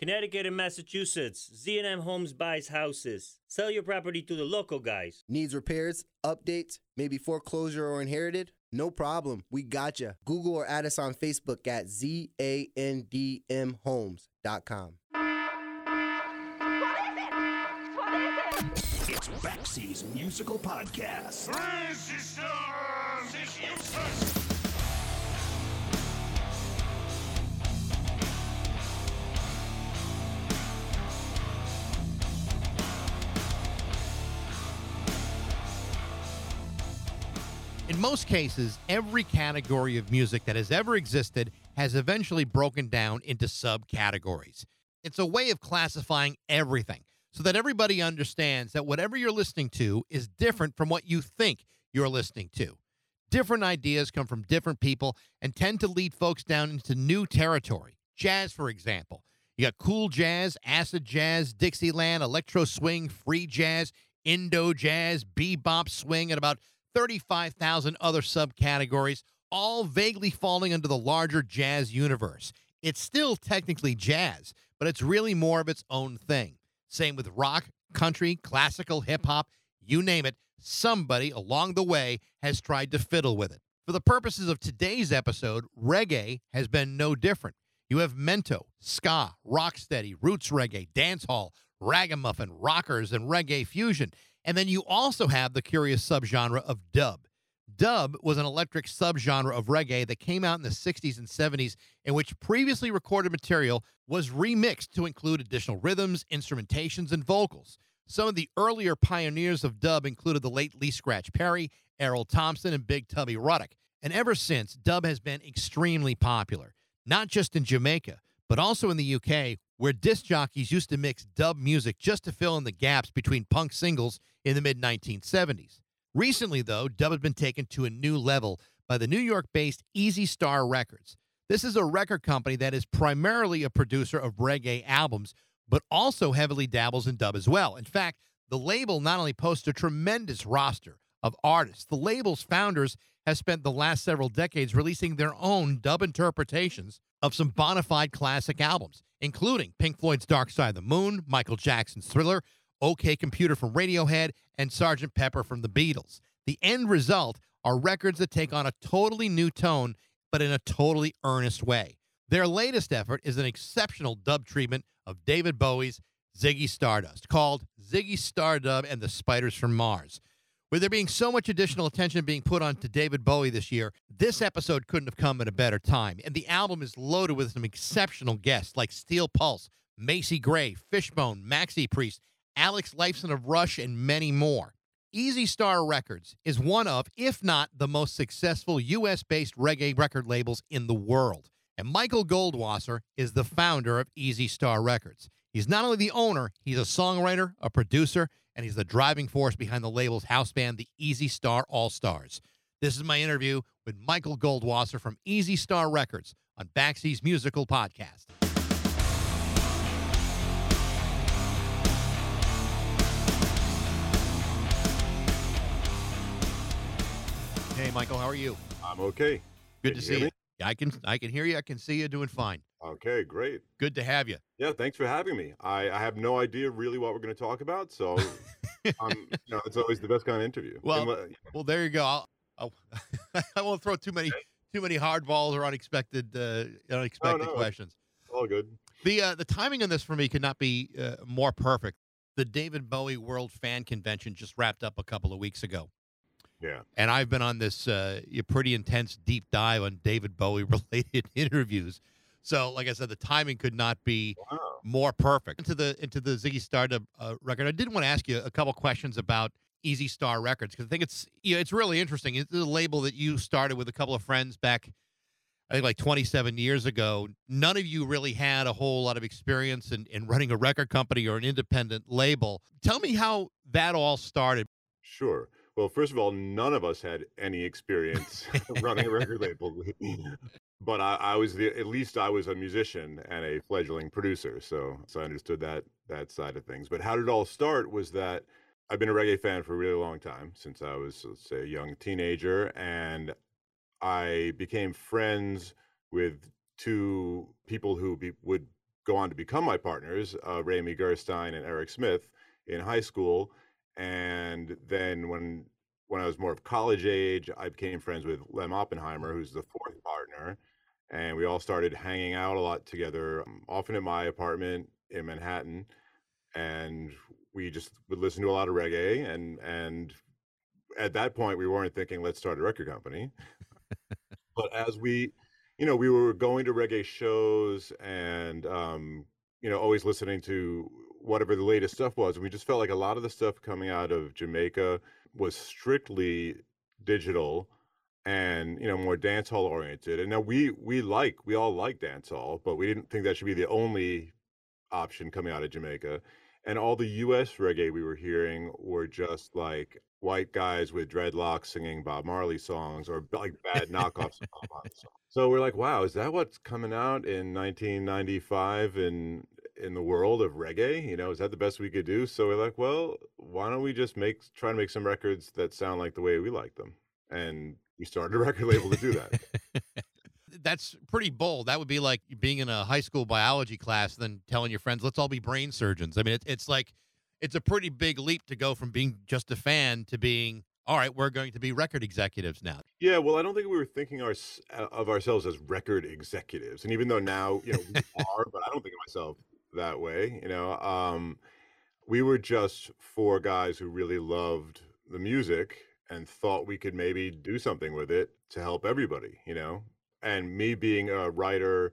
Connecticut and Massachusetts, Z&M Homes buys houses. Sell your property to the local guys. Needs repairs, updates, maybe foreclosure or inherited? No problem. We gotcha. Google or add us on Facebook at zandmhomes.com. What is it? What is it? It's Baxie's musical podcast. In most cases, every category of music that has ever existed has eventually broken down into subcategories. It's a way of classifying everything so that everybody understands that whatever you're listening to is different from what you think you're listening to. Different ideas come from different people and tend to lead folks down into new territory. Jazz, for example. You got cool jazz, acid jazz, Dixieland, electro swing, free jazz, Indo jazz, bebop swing, and about 35,000 other subcategories, all vaguely falling under the larger jazz universe. It's still technically jazz, but it's really more of its own thing. Same with rock, country, classical, hip hop, you name it, somebody along the way has tried to fiddle with it. For the purposes of today's episode, reggae has been no different. You have mento, ska, rocksteady, roots reggae, dancehall, ragamuffin, rockers, and reggae fusion. And then you also have the curious subgenre of dub. Dub was an electric subgenre of reggae that came out in the 60s and 70s, in which previously recorded material was remixed to include additional rhythms, instrumentations, and vocals. Some of the earlier pioneers of dub included the late Lee Scratch Perry, Errol Thompson, and Big Tubby Ruddock. And ever since, dub has been extremely popular, not just in Jamaica, but also in the UK, where disc jockeys used to mix dub music just to fill in the gaps between punk singles in the mid 1970s. Recently, though, dub has been taken to a new level by the New York based Easy Star Records. This is a record company that is primarily a producer of reggae albums, but also heavily dabbles in dub as well. In fact, the label not only posts a tremendous roster of artists, the label's founders have spent the last several decades releasing their own dub interpretations of some bona fide classic albums, including Pink Floyd's Dark Side of the Moon, Michael Jackson's Thriller, OK Computer from Radiohead, and Sgt. Pepper from the Beatles. The end result are records that take on a totally new tone, but in a totally earnest way. Their latest effort is an exceptional dub treatment of David Bowie's Ziggy Stardust, called Ziggy Stardub and the Spiders from Mars. With there being so much additional attention being put on to David Bowie this year, this episode couldn't have come at a better time. And the album is loaded with some exceptional guests like Steel Pulse, Macy Gray, Fishbone, Maxi Priest, Alex Lifeson of Rush, and many more. Easy Star Records is one of, if not the most successful U.S. based reggae record labels in the world. And Michael Goldwasser is the founder of Easy Star Records. He's not only the owner, he's a songwriter, a producer, and he's the driving force behind the label's house band, the Easy Star All Stars. This is my interview with Michael Goldwasser from Easy Star Records on Baxie's Musical Podcast. Hey, Michael, how are you? I'm okay. Good Can to see you. me? I can I can hear you. I can see you doing fine. Okay, great. Good to have you. Yeah, thanks for having me. I, I have no idea really what we're going to talk about, so um, you know, it's always the best kind of interview. Well, Unle- Well, there you go. I'll, I'll, I won't throw too many too many hard balls or unexpected uh, unexpected no. questions. all good. The uh, the timing on this for me could not be uh, more perfect. The David Bowie World Fan Convention just wrapped up a couple of weeks ago, Yeah, and I've been on this uh, pretty intense deep dive on David Bowie related interviews. So, like I said, the timing could not be wow. more perfect. Into the into the Ziggy Stardust uh, record, I did want to ask you a couple questions about Easy Star Records because I think it's you know, it's really interesting. It's a label that you started with a couple of friends back, I think like 27 years ago. None of you really had a whole lot of experience in, in running a record company or an independent label. Tell me how that all started. Sure. Well, first of all, none of us had any experience running a record label, but I, I was the at least I was a musician and a fledgling producer, so so I understood that that side of things. But how did it all start was that I've been a reggae fan for a really long time since I was let's say a young teenager, and I became friends with two people who be, would go on to become my partners, uh, Rami Gerstein and Eric Smith, in high school. And then when when I was more of college age, I became friends with Lem Oppenheimer, who's the fourth partner, and we all started hanging out a lot together, um, often in my apartment in Manhattan, and we just would listen to a lot of reggae. and And at that point, we weren't thinking, let's start a record company. but as we, you know, we were going to reggae shows and um, you know, always listening to whatever the latest stuff was, and we just felt like a lot of the stuff coming out of Jamaica was strictly digital and you know more dance hall oriented and now we we like we all like dance hall but we didn't think that should be the only option coming out of jamaica and all the us reggae we were hearing were just like white guys with dreadlocks singing bob marley songs or like bad knockoffs of bob marley songs. So we're like wow is that what's coming out in 1995 in in the world of reggae? You know is that the best we could do? So we're like well why don't we just make try to make some records that sound like the way we like them? And we started a record label to do that That's pretty bold. That would be like being in a high school biology class, then telling your friends, "Let's all be brain surgeons." I mean, it, it's like it's a pretty big leap to go from being just a fan to being all right. We're going to be record executives now. yeah well i don't think we were thinking our, of ourselves as record executives and even though now you know we are but i don't think of myself that way you know um we were just four guys who really loved the music and thought we could maybe do something with it to help everybody, you know? And me being a writer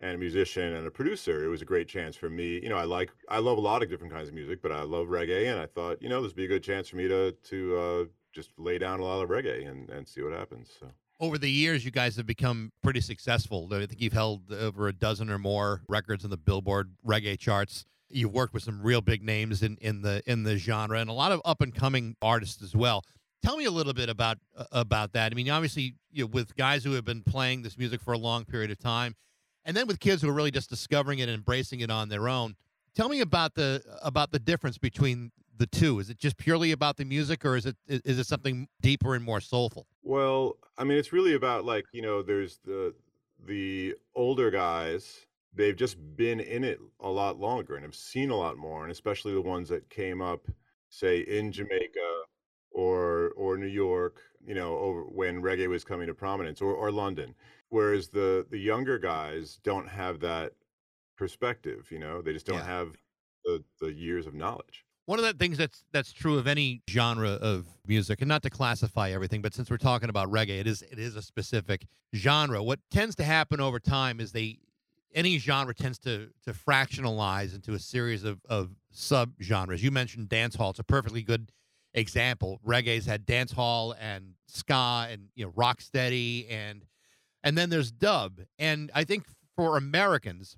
and a musician and a producer, it was a great chance for me. You know, I like I love a lot of different kinds of music, but I love reggae and I thought, you know, this would be a good chance for me to to uh just lay down a lot of reggae and, and see what happens. So Over the years, you guys have become pretty successful. I think you've held over a dozen or more records in the Billboard reggae charts. You've worked with some real big names in, in the in the genre and a lot of up and coming artists as well. Tell me a little bit about uh, about that. I mean, obviously, you know, with guys who have been playing this music for a long period of time, and then with kids who are really just discovering it and embracing it on their own. Tell me about the about the difference between the two. Is it just purely about the music, or is it is it something deeper and more soulful? Well, I mean, it's really about like, you know, there's the the older guys, they've just been in it a lot longer and have seen a lot more, and especially the ones that came up, say, in Jamaica or or New York, you know, over when reggae was coming to prominence, or or London. Whereas the the younger guys don't have that perspective, you know, they just don't Yeah. have the the years of knowledge. One of the things that's that's true of any genre of music, and not to classify everything, but since we're talking about reggae, it is it is a specific genre. What tends to happen over time is they any genre tends to to fractionalize into a series of of sub genres. You mentioned dance hall; it's a perfectly good example. Reggae's had dance hall and ska and you know rock steady and and then there's dub. And I think for Americans,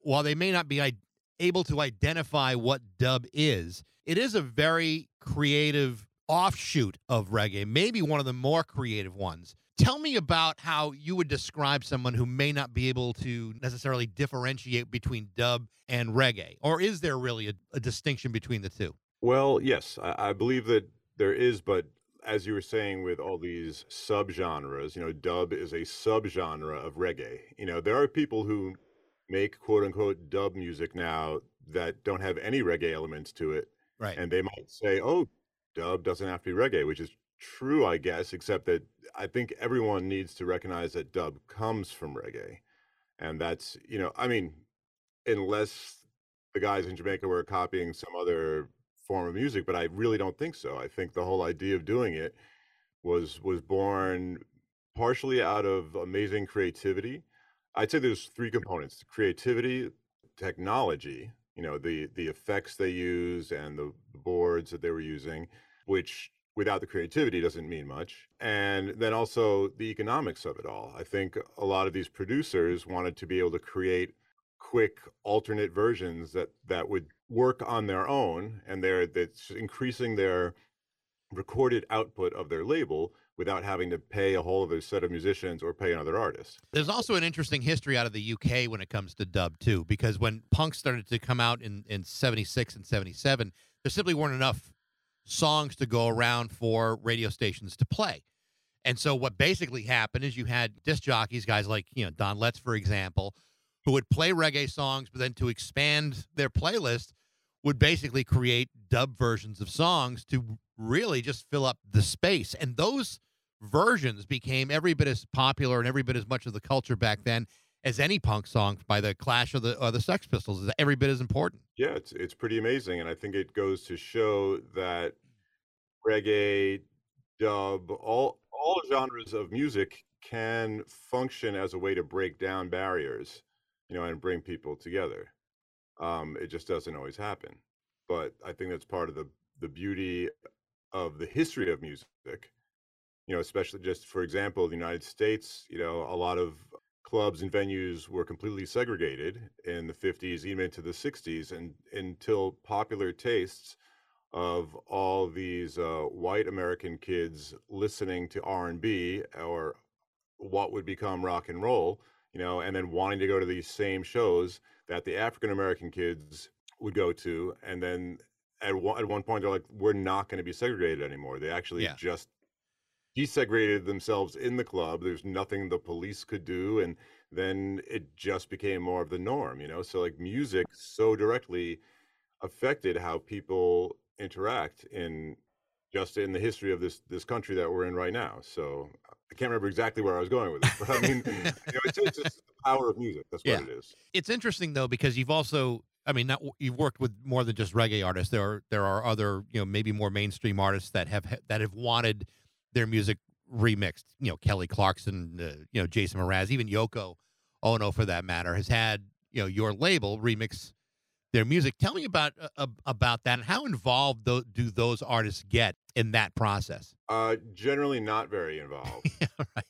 while they may not be i- able to identify what dub is, it is a very creative offshoot of reggae, maybe one of the more creative ones. Tell me about how you would describe someone who may not be able to necessarily differentiate between dub and reggae, or is there really a, a distinction between the two? Well, yes, I, I believe that there is, but as you were saying with all these subgenres, you know, dub is a subgenre of reggae. You know, there are people who make quote unquote dub music now that don't have any reggae elements to it. Right. And they might say, oh, dub doesn't have to be reggae, which is true, I guess, except that I think everyone needs to recognize that dub comes from reggae. And that's, you know, I mean, unless the guys in Jamaica were copying some other form of music, but I really don't think so. I think the whole idea of doing it was was born partially out of amazing creativity. I'd say there's three components: creativity, technology, you know, the the effects they use and the, the boards that they were using, which without the creativity doesn't mean much. And then also the economics of it all. I think a lot of these producers wanted to be able to create quick alternate versions that that would work on their own and they're that's increasing their recorded output of their label without having to pay a whole other set of musicians or pay another artist. There's also an interesting history out of the UK when it comes to dub too, because when punk started to come out in in '76 and '77, there simply weren't enough songs to go around for radio stations to play. And so what basically happened is you had disc jockeys, guys like you know Don Letts, for example, who would play reggae songs, but then to expand their playlist would basically create dub versions of songs to really just fill up the space. And those versions became every bit as popular and every bit as much of the culture back then as any punk song by the Clash or the or the Sex Pistols is every bit as important. Yeah, it's it's pretty amazing, and I think it goes to show that reggae, dub, all all genres of music can function as a way to break down barriers, you know, and bring people together. Um, it just doesn't always happen, but I think that's part of the the beauty of the history of music. You know, especially just for example, the United States. You know, a lot of clubs and venues were completely segregated in the 50s, even into the 60s, and until popular tastes of all these uh, white American kids listening to R&B or what would become rock and roll, you know, and then wanting to go to these same shows that the African American kids would go to, and then at one, at one point they're like, we're not going to be segregated anymore. They actually Yeah. just desegregated themselves in the club. There's nothing the police could do, and then it just became more of the norm, you know. So like music so directly affected how people interact in just in the history of this this country that we're in right now. So I can't remember exactly where I was going with it, but I mean, you know, it's, it's just the power of music. That's what it is. It's interesting though because you've also I mean not you've worked with more than just reggae artists. There are there are other, you know, maybe more mainstream artists that have that have wanted their music remixed. You know, Kelly Clarkson, uh, you know, Jason Mraz, even Yoko Ono for that matter has had, you know, your label remix their music. Tell me about uh, about that and how involved tho- do those artists get in that process? Uh, generally not very involved. yeah, right.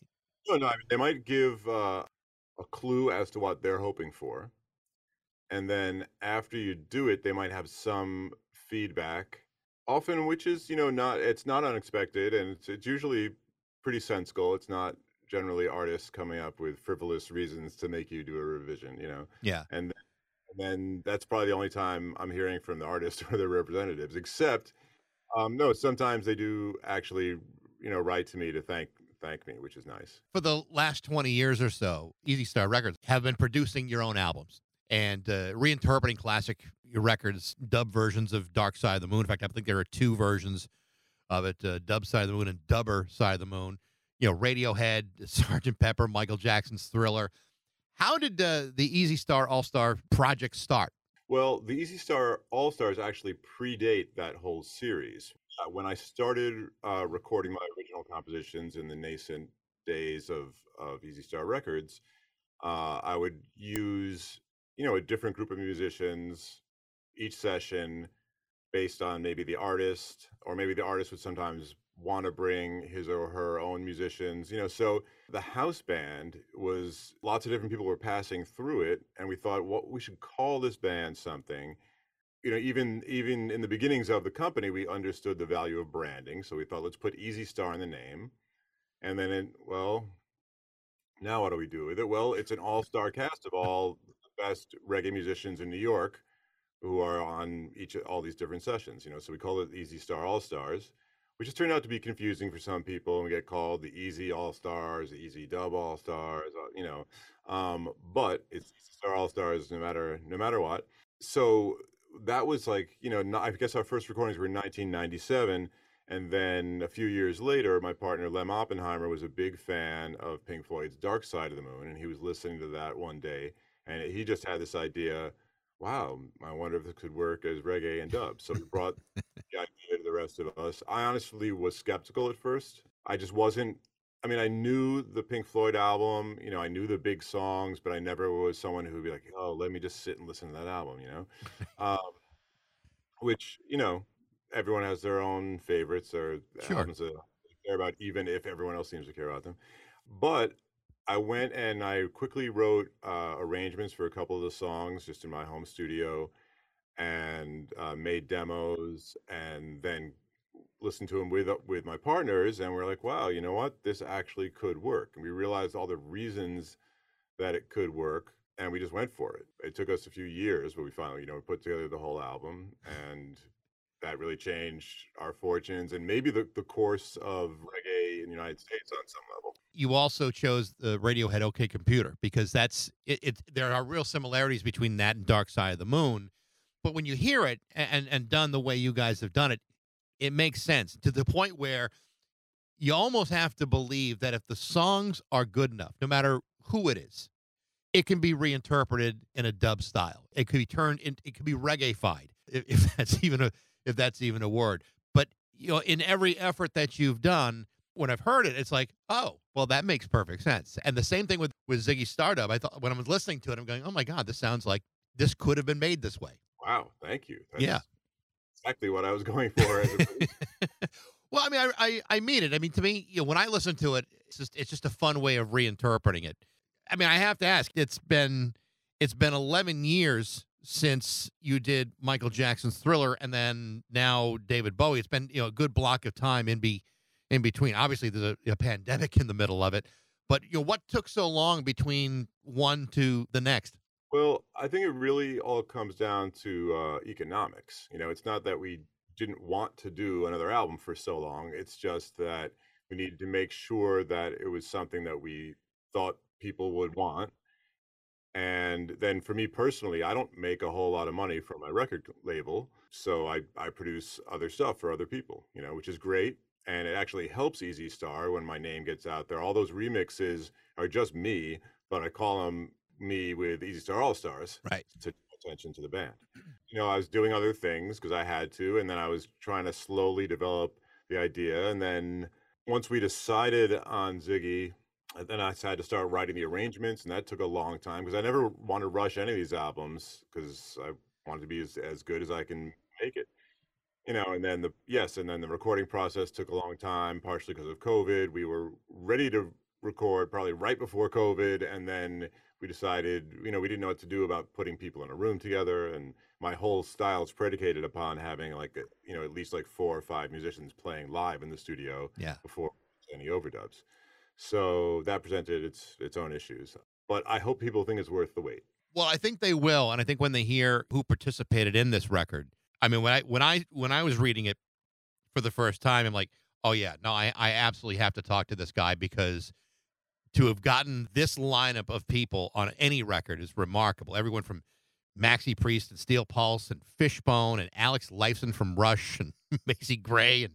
No, no. I mean, they might give uh, a clue as to what they're hoping for, and then after you do it, they might have some feedback. Often, which is you know not it's not unexpected, and it's it's usually pretty sensible. It's not generally artists coming up with frivolous reasons to make you do a revision. You know, Yeah. and and then that's probably the only time I'm hearing from the artist or their representatives. Except, um, no, sometimes they do actually, you know, write to me to thank thank me, which is nice. for the last 20 years or so, Easy Star Records have been producing your own albums and uh, reinterpreting classic records, dub versions of Dark Side of the Moon. In fact, I think there are two versions of it uh, Dub Side of the Moon and Dubber Side of the Moon. You know, Radiohead, Sgt. Pepper, Michael Jackson's Thriller. How did uh, the Easy Star All Star project start? Well, the Easy Star All Stars actually predate that whole series. Uh, when I started uh, recording my original compositions in the nascent days of, of Easy Star Records, uh, I would use, you know, a different group of musicians each session based on maybe the artist, or maybe the artist would sometimes want to bring his or her own musicians, you know. So the house band was lots of different people were passing through it, and we thought, what we should call this band something. You know, even even in the beginnings of the company, we understood the value of branding. So we thought, let's put Easy Star in the name, and then, it, well, now what do we do with it? Well, it's an all-star cast of all the best reggae musicians in New York who are on each of all these different sessions. You know, so we call it Easy Star All Stars, which has turned out to be confusing for some people, and we get called the Easy All Stars, the Easy Dub All Stars. uh, You know, um, but it's Easy Star All Stars no matter no matter what. So that was like you know, I guess our first recordings were in 1997. And then a few years later, my partner Lem Oppenheimer was a big fan of Pink Floyd's Dark Side of the Moon, and he was listening to that one day, and he just had this idea wow, I wonder if this could work as reggae and dub. So we brought the idea to the rest of us. I honestly was skeptical at first. I just wasn't. I mean, I knew the Pink Floyd album, you know, I knew the big songs, but I never was someone who would be like, oh, let me just sit and listen to that album, you know? um, which, you know, everyone has their own favorites or Sure. albums that they care about, even if everyone else seems to care about them. But I went and I quickly wrote uh, arrangements for a couple of the songs just in my home studio and uh, made demos and then listened to them with uh, with my partners and we're like wow you know what? This actually could work. And we realized all the reasons that it could work and we just went for it. It took us a few years but we finally you know put together the whole album and that really changed our fortunes and maybe the, the course of reggae in the United States on some level. You also chose the Radiohead OK Computer because that's it, it. There are real similarities between that and Dark Side of the Moon, but when you hear it and and done the way you guys have done it, it makes sense to the point where you almost have to believe that if the songs are good enough, no matter who it is, it can be reinterpreted in a dub style. It could be turned in, it could be reggaeified, if, if that's even a if that's even a word. But you know, in every effort that you've done, when I've heard it, it's like, oh, well, that makes perfect sense. And the same thing with with Ziggy Stardust. I thought when I was listening to it, I'm going, oh my god, this sounds like this could have been made this way. Wow, thank you. That's Yeah. exactly what I was going for. Well, I mean, I, I I mean it. I mean, to me, you know, when I listen to it, it's just it's just a fun way of reinterpreting it. I mean, I have to ask. It's been it's been 11 years since you did Michael Jackson's Thriller, and then now David Bowie. It's been you know a good block of time in be in between. Obviously, there's a, a pandemic in the middle of it, but you know what took so long between one to the next? Well, I think it really all comes down to uh, economics. You know, it's not that we didn't want to do another album for so long. It's just that we needed to make sure that it was something that we thought people would want. And then for me personally, I don't make a whole lot of money from my record label. So I, I produce other stuff for other people, you know, which is great. And it actually helps Easy Star when my name gets out there. All those remixes are just me, but I call them me with Easy Star All Stars Right. to attention to the band. You know, I was doing other things because I had to, and then I was trying to slowly develop the idea. And then once we decided on Ziggy, uh, then I decided to start writing the arrangements, and that took a long time because I never want to rush any of these albums because I wanted to be as, as good as I can make it. You know, and then the yes, and then the recording process took a long time, partially because of COVID. We were ready to record probably right before COVID, and then we decided, you know, we didn't know what to do about putting people in a room together, and my whole style is predicated upon having like you know at least like four or five musicians playing live in the studio Yeah. before any overdubs. So that presented its its own issues. But I hope people think it's worth the wait. Well, I think they will, and I think when they hear who participated in this record, I mean, when I when I when I was reading it for the first time, I'm like, oh yeah, no, I I absolutely have to talk to this guy because to have gotten this lineup of people on any record is remarkable. Everyone from Maxi Priest and Steel Pulse and Fishbone and Alex Lifeson from Rush and Macy Gray and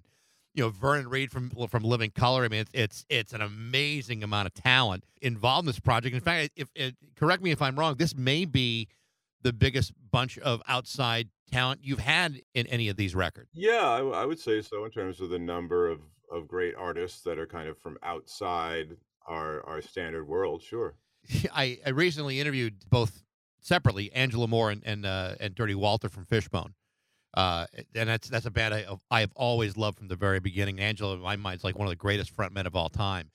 you know Vernon Reid from from Living Colour. I mean, it's it's it's an amazing amount of talent involved in this project. In fact, if, if correct me if I'm wrong, this may be the biggest bunch of outside talent you've had in any of these records. Yeah, I would say so in terms of the number of of great artists that are kind of from outside our our standard world. Sure. I, I recently interviewed both separately Angelo Moore and and, uh, and Dirty Walter from Fishbone. Uh, and that's that's a band I I have always loved from the very beginning. Angela, in my mind, is like one of the greatest frontmen of all time.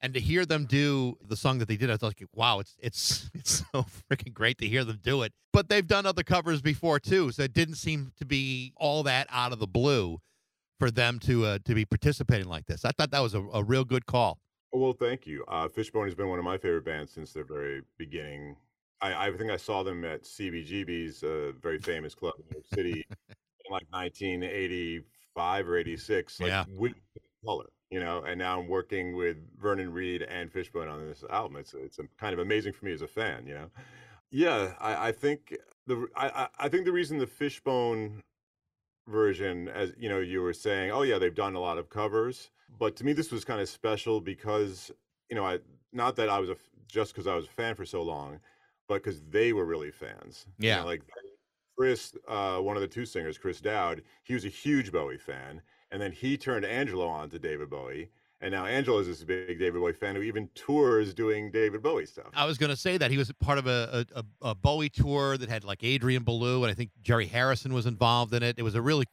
And to hear them do the song that they did, I was like, wow, it's it's it's so freaking great to hear them do it. But they've done other covers before too, so it didn't seem to be all that out of the blue for them to uh, to be participating like this. I thought that was a, a real good call. Well, thank you. Uh, Fishbone has been one of my favorite bands since their very beginning. I, I think I saw them at CBGB's, a very famous club in New York City, in like 1985 or 86. Like Yeah. with color, you know. And now I'm working with Vernon Reid and Fishbone on this album. It's it's kind of amazing for me as a fan, you know. Yeah, I, I think the I, I think the reason the Fishbone version, as you know, you were saying, oh yeah, they've done a lot of covers, but to me this was kind of special because you know, I not that I was a just because I was a fan for so long, but because they were really fans. You know, Yeah. like Chris, uh, one of the two singers, Chris Dowd, he was a huge Bowie fan, and then he turned Angelo on to David Bowie, and now Angelo is this big David Bowie fan who even tours doing David Bowie stuff. I was going to say that he was part of a, a, a, Bowie tour that had like Adrian Belew and I think Jerry Harrison was involved in it. It was a really,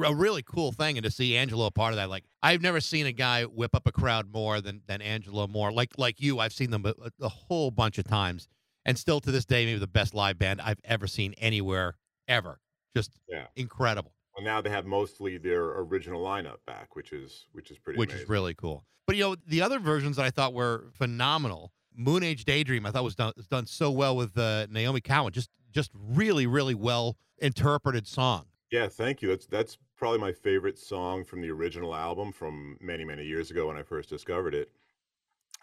a really cool thing, and to see Angelo a part of that, like I've never seen a guy whip up a crowd more than than Angelo Moore. Like like you, I've seen them a, a whole bunch of times, and still to this day, maybe the best live band I've ever seen anywhere ever. Just Yeah. incredible. Well, now they have mostly their original lineup back, which is which is pretty. which amazing. is really cool. But you know, the other versions that I thought were phenomenal. Moon Age Daydream, I thought was done was done so well with uh, Naomi Cowan. Just just really really well interpreted song. Yeah, thank you. That's that's probably my favorite song from the original album from many, many years ago when I first discovered it.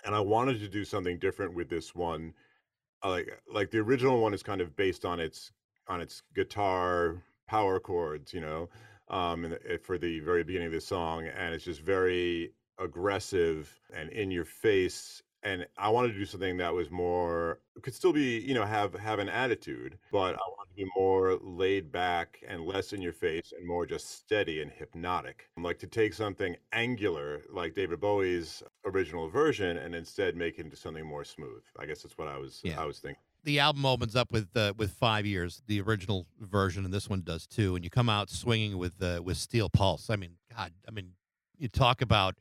And I wanted to do something different with this one. Like like the original one is kind of based on its on its guitar power chords, you know, um, and it, for the very beginning of the song, and it's just very aggressive and in your face and I wanted to do something that was more could still be, you know, have have an attitude, but I wanted to be more laid back and less in your face and more just steady and hypnotic. Like to take something angular like David Bowie's original version and instead make it into something more smooth. I guess that's what I was Yeah. I was thinking. the album opens up with uh, with five years, the original version, and this one does too. And you come out swinging with uh, with Steel Pulse. I mean, God, I mean, you talk about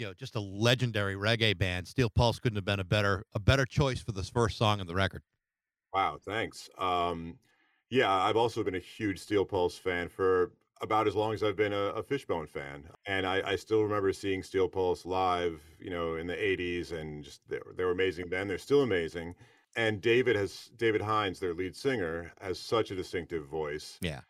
you know just a legendary reggae band. Steel Pulse couldn't have been a better a better choice for this first song on the record. Wow, thanks. Um, yeah, I've also been a huge Steel Pulse fan for about as long as I've been a, a Fishbone fan, and I, I still remember seeing Steel Pulse live, you know, in the '80s, and just they, were- they were amazing then. They're still amazing. And David has David Hinds, their lead singer, has such a distinctive voice. Yeah.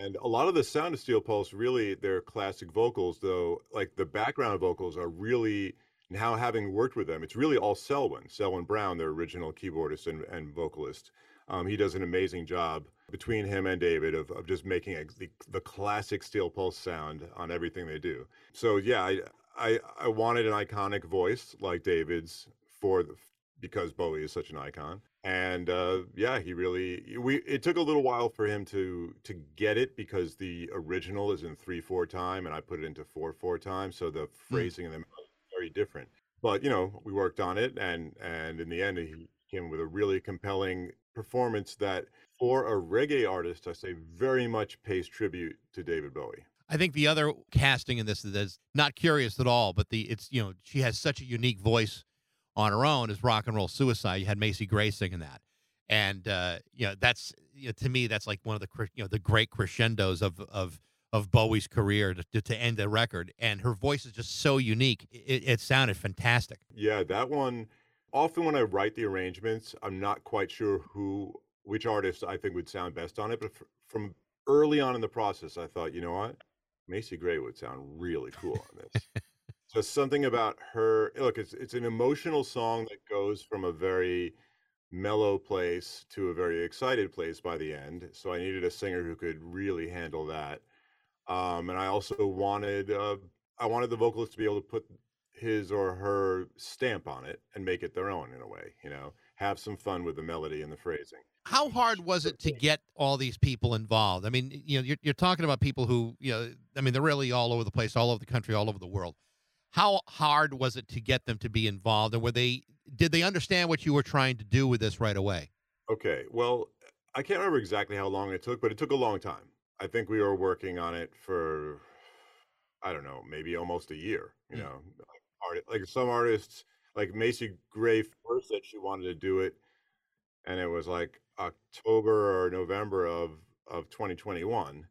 And a lot of the sound of Steel Pulse, really, their classic vocals, though, like the background vocals are really, now having worked with them, it's really all Selwyn, Selwyn Brown, their original keyboardist and, and vocalist. Um, he does an amazing job between him and David of, of just making a, the, the classic Steel Pulse sound on everything they do. So, yeah, I, I, I wanted an iconic voice like David's for the, because Bowie is such an icon. And uh, yeah, he really we it took a little while for him to to get it because the original is in three four time and I put it into four four time, so the phrasing of them is very different. But you know, we worked on it, and and in the end, he came with a really compelling performance that for a reggae artist, I say very much pays tribute to David Bowie. I think the other casting in this that is not curious at all, but the it's you know she has such a unique voice on her own is rock and roll suicide. You had Macy Gray singing that, and uh, you know that's you know, to me that's like one of the you know the great crescendos of of of Bowie's career to, to, end the record. And her voice is just so unique. It, it sounded fantastic. Yeah, that one. Often when I write the arrangements, I'm not quite sure who, which artist I think would sound best on it. But f- from early on in the process, I thought, you know what, Macy Gray would sound really cool on this. Just something about her. Look, it's it's an emotional song that goes from a very mellow place to a very excited place by the end. So I needed a singer who could really handle that. Um, and I also wanted uh, I wanted the vocalist to be able to put his or her stamp on it and make it their own in a way. You know, have some fun with the melody and the phrasing. How hard was it to get all these people involved? I mean, you know, you're, you're talking about people who, you know, I mean, they're really all over the place, all over the country, all over the world. How hard was it to get them to be involved, and were they did they understand what you were trying to do with this right away? Okay, well, I can't remember exactly how long it took, but it took a long time. I think we were working on it for I don't know, maybe almost a year. You Mm. know, like, art, like some artists, like Macy Gray first said she wanted to do it, and it was like October or November of of 2021,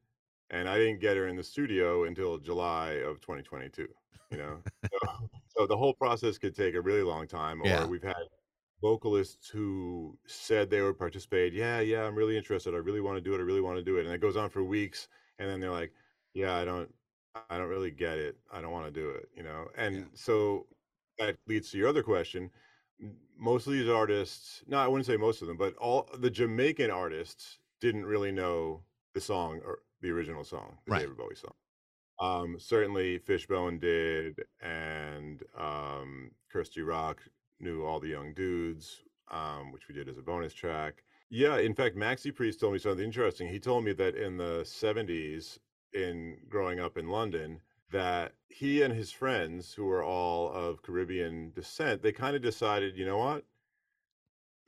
and I didn't get her in the studio until July of 2022. You know, so, so the whole process could take a really long time. Or Yeah. we've had vocalists who said they would participate. Yeah, yeah, I'm really interested. I really want to do it. I really want to do it. And it goes on for weeks, and then they're like, Yeah, I don't, I don't really get it. I don't want to do it. You know, and Yeah. so that leads to your other question. Most of these artists, no, I wouldn't say most of them, but all the Jamaican artists didn't really know the song or the original song, the Right. David Bowie song. Um, certainly Fishbone did, and um, Kirsty Rock knew all the young dudes, um, which we did as a bonus track. Yeah, in fact, Maxi Priest told me something interesting. He told me that in the 70s, in growing up in London, that he and his friends, who were all of Caribbean descent, they kind of decided, you know what?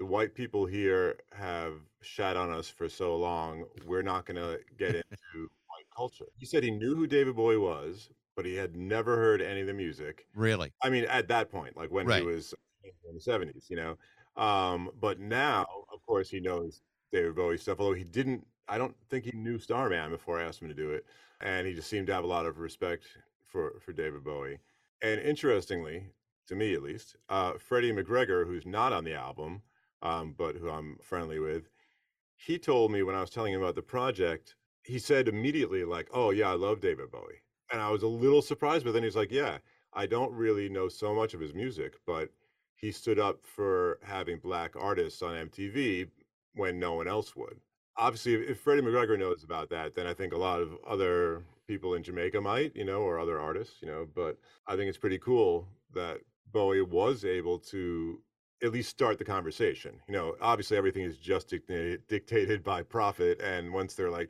The white people here have shat on us for so long, we're not going to get into white culture. He said he knew who David Bowie was, but he had never heard any of the music. Really? I mean, at that point, like when Right. he was in the seventies, you know. Um, but now, of course, he knows David Bowie stuff. Although he didn't, I don't think he knew Starman before I asked him to do it, and he just seemed to have a lot of respect for for David Bowie. And interestingly, to me at least, uh, Freddie McGregor, who's not on the album, um, but who I'm friendly with, he told me when I was telling him about the project he said immediately, like, "Oh yeah, I love David Bowie," and I was a little surprised. But then he's like, "Yeah, I don't really know so much of his music, but he stood up for having black artists on MTV when no one else would." Obviously, if, Freddie McGregor knows about that, then I think a lot of other people in Jamaica might, you know, or other artists, you know. But I think it's pretty cool that Bowie was able to at least start the conversation. You know, obviously everything is just dictated, dictated by profit, and once they're like,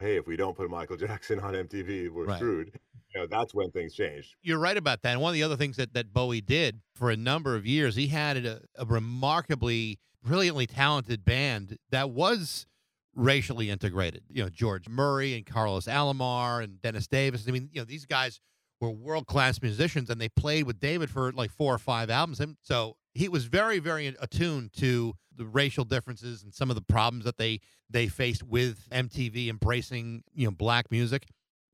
"Hey, if we don't put Michael Jackson on MTV, we're Right. screwed," you know, that's when things changed. You're right about that. And one of the other things that, that Bowie did for a number of years, he had a, a remarkably, brilliantly talented band that was racially integrated. You know, George Murray and Carlos Alomar and Dennis Davis. I mean, you know, these guys were world class musicians and they played with David for like four or five albums. And so he was very, very attuned to the racial differences and some of the problems that they they faced with MTV embracing, you know, black music.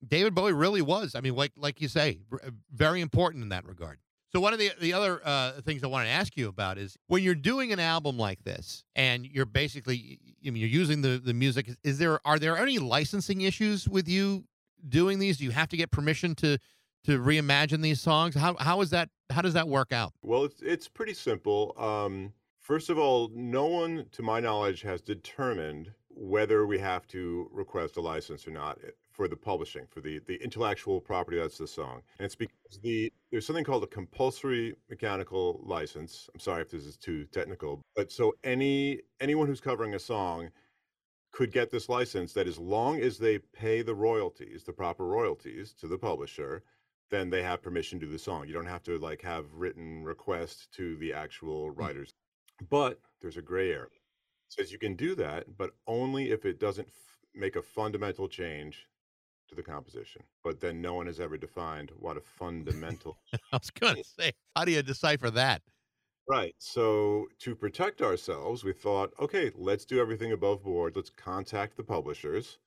David Bowie really was. I mean, like like you say, uh, very important in that regard. So one of the the other uh, things I want to ask you about is when you're doing an album like this, and you're basically, I mean, you're using the the music. is- Is there are there any licensing issues with you doing these? Do you have to get permission to to reimagine these songs? How how is that? How does that work out? Well, it's it's pretty simple. Um, first of all, no one, to my knowledge, has determined whether we have to request a license or not eh, for the publishing, for the the intellectual property that's the song. And it's because the there's something called a compulsory mechanical license. I'm sorry if this is too technical, but so any anyone who's covering a song could get this license that as long as they pay the royalties, the proper royalties to the publisher, then they have permission to do the song. You don't have to like have written request to the actual mm. writers. But there's a gray area. It says you can do that, but only if it doesn't f- make a fundamental change to the composition. But then no one has ever defined what a fundamental I was going to say, how do you decipher that? Right. So to protect ourselves, we thought, okay, let's do everything above board. Let's contact the publishers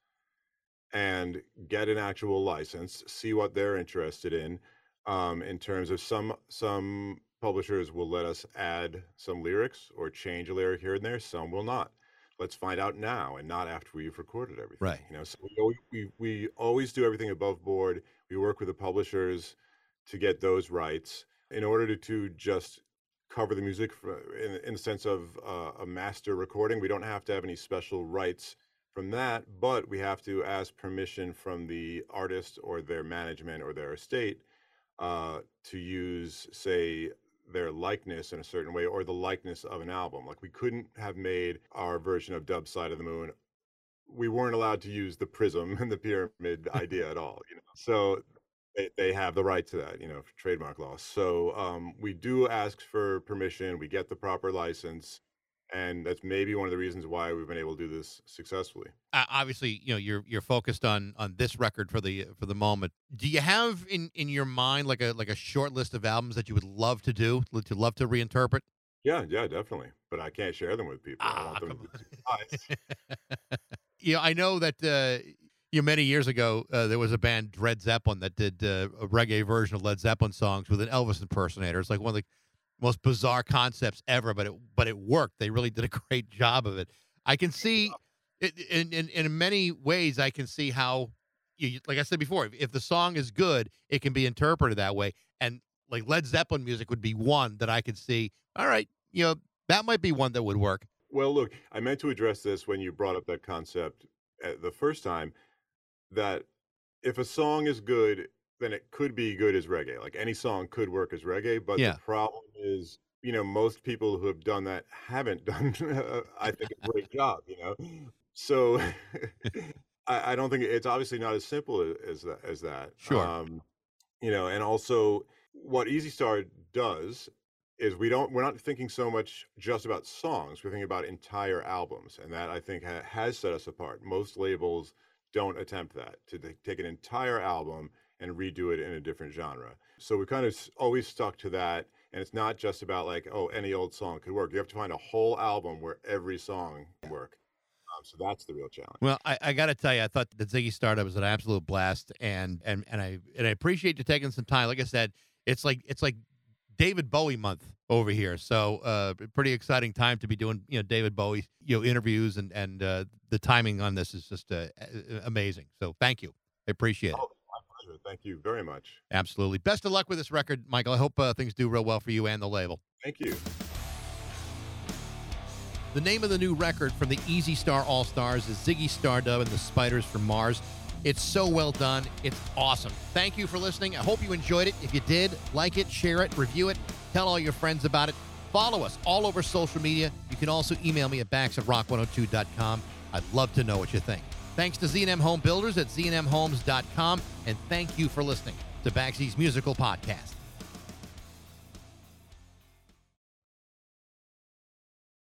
and get an actual license, see what they're interested in. Um, in terms of some some publishers will let us add some lyrics or change a lyric here and there. Some will not. Let's find out now and not after we've recorded everything. Right. You know, so we, always- we we always do everything above board. We work with the publishers to get those rights in order to, to just cover the music for, in, in the sense of uh, a master recording. We don't have to have any special rights from that, but we have to ask permission from the artist or their management or their estate uh, to use, say, their likeness in a certain way or the likeness of an album. Like we couldn't have made our version of Dub Side of the Moon. We weren't allowed to use the prism and the pyramid idea at all. You know, so they, they have the right to that, you know, trademark law. So um, we do ask for permission. We get the proper license, and that's maybe one of the reasons why we've been able to do this successfully. uh, obviously you know you're you're focused on on this record for the for the moment do you have in in your mind like a like a short list of albums that you would love to do you love to reinterpret Yeah, yeah, definitely. But I can't share them with people. I Ah, want them come to be you know i know that uh you know, many years ago, uh, there was a band, Dred Zeppelin, that did uh, a reggae version of Led Zeppelin songs with an Elvis impersonator. It's like one of the most bizarre concepts ever, but it but it worked. They really did a great job of it. I can see, it, in, in in many ways, I can see how, you, like I said before, if, if the song is good, it can be interpreted that way. And like Led Zeppelin music would be one that I could see. All right, you know, that might be one that would work. Well, look, I meant to address this when you brought up that concept uh, the first time that if a song is good, then it could be good as reggae. Like any song could work as reggae, but Yeah. the problem is, you know, most people who have done that haven't done, I think, a great job, you know? So I, I don't think it's obviously not as simple as that. As that. Sure. Um, you know, and also what Easy Star does is we don't we're not thinking so much just about songs we're thinking about entire albums and that i think ha- has set us apart most labels don't attempt that to take an entire album and redo it in a different genre so we kind of always stuck to that and it's not just about like oh any old song could work you have to find a whole album where every song can work um, so that's the real challenge Well, I, I got to tell you, I thought the Ziggy Stardub was an absolute blast, and and and I and I appreciate you taking some time. Like I said, it's like it's like David Bowie month over here. So uh, pretty exciting time to be doing you know David Bowie you know interviews and and uh, the timing on this is just uh, amazing. So thank you, I appreciate it. Oh, pleasure. Thank you very much. Absolutely. Best of luck with this record, Michael. I hope uh, things do real well for you and the label. Thank you. The name of the new record from the Easy Star All Stars is Ziggy Stardub and the Spiders from Mars. It's so well done. It's awesome. Thank you for listening. I hope you enjoyed it. If you did, like it, share it, review it, tell all your friends about it. Follow us all over social media. You can also email me at backs at rock102.com. I'd love to know what you think. Thanks to Z&M Home Builders at znmhomes.com, and thank you for listening to Baxie's Musical Podcast.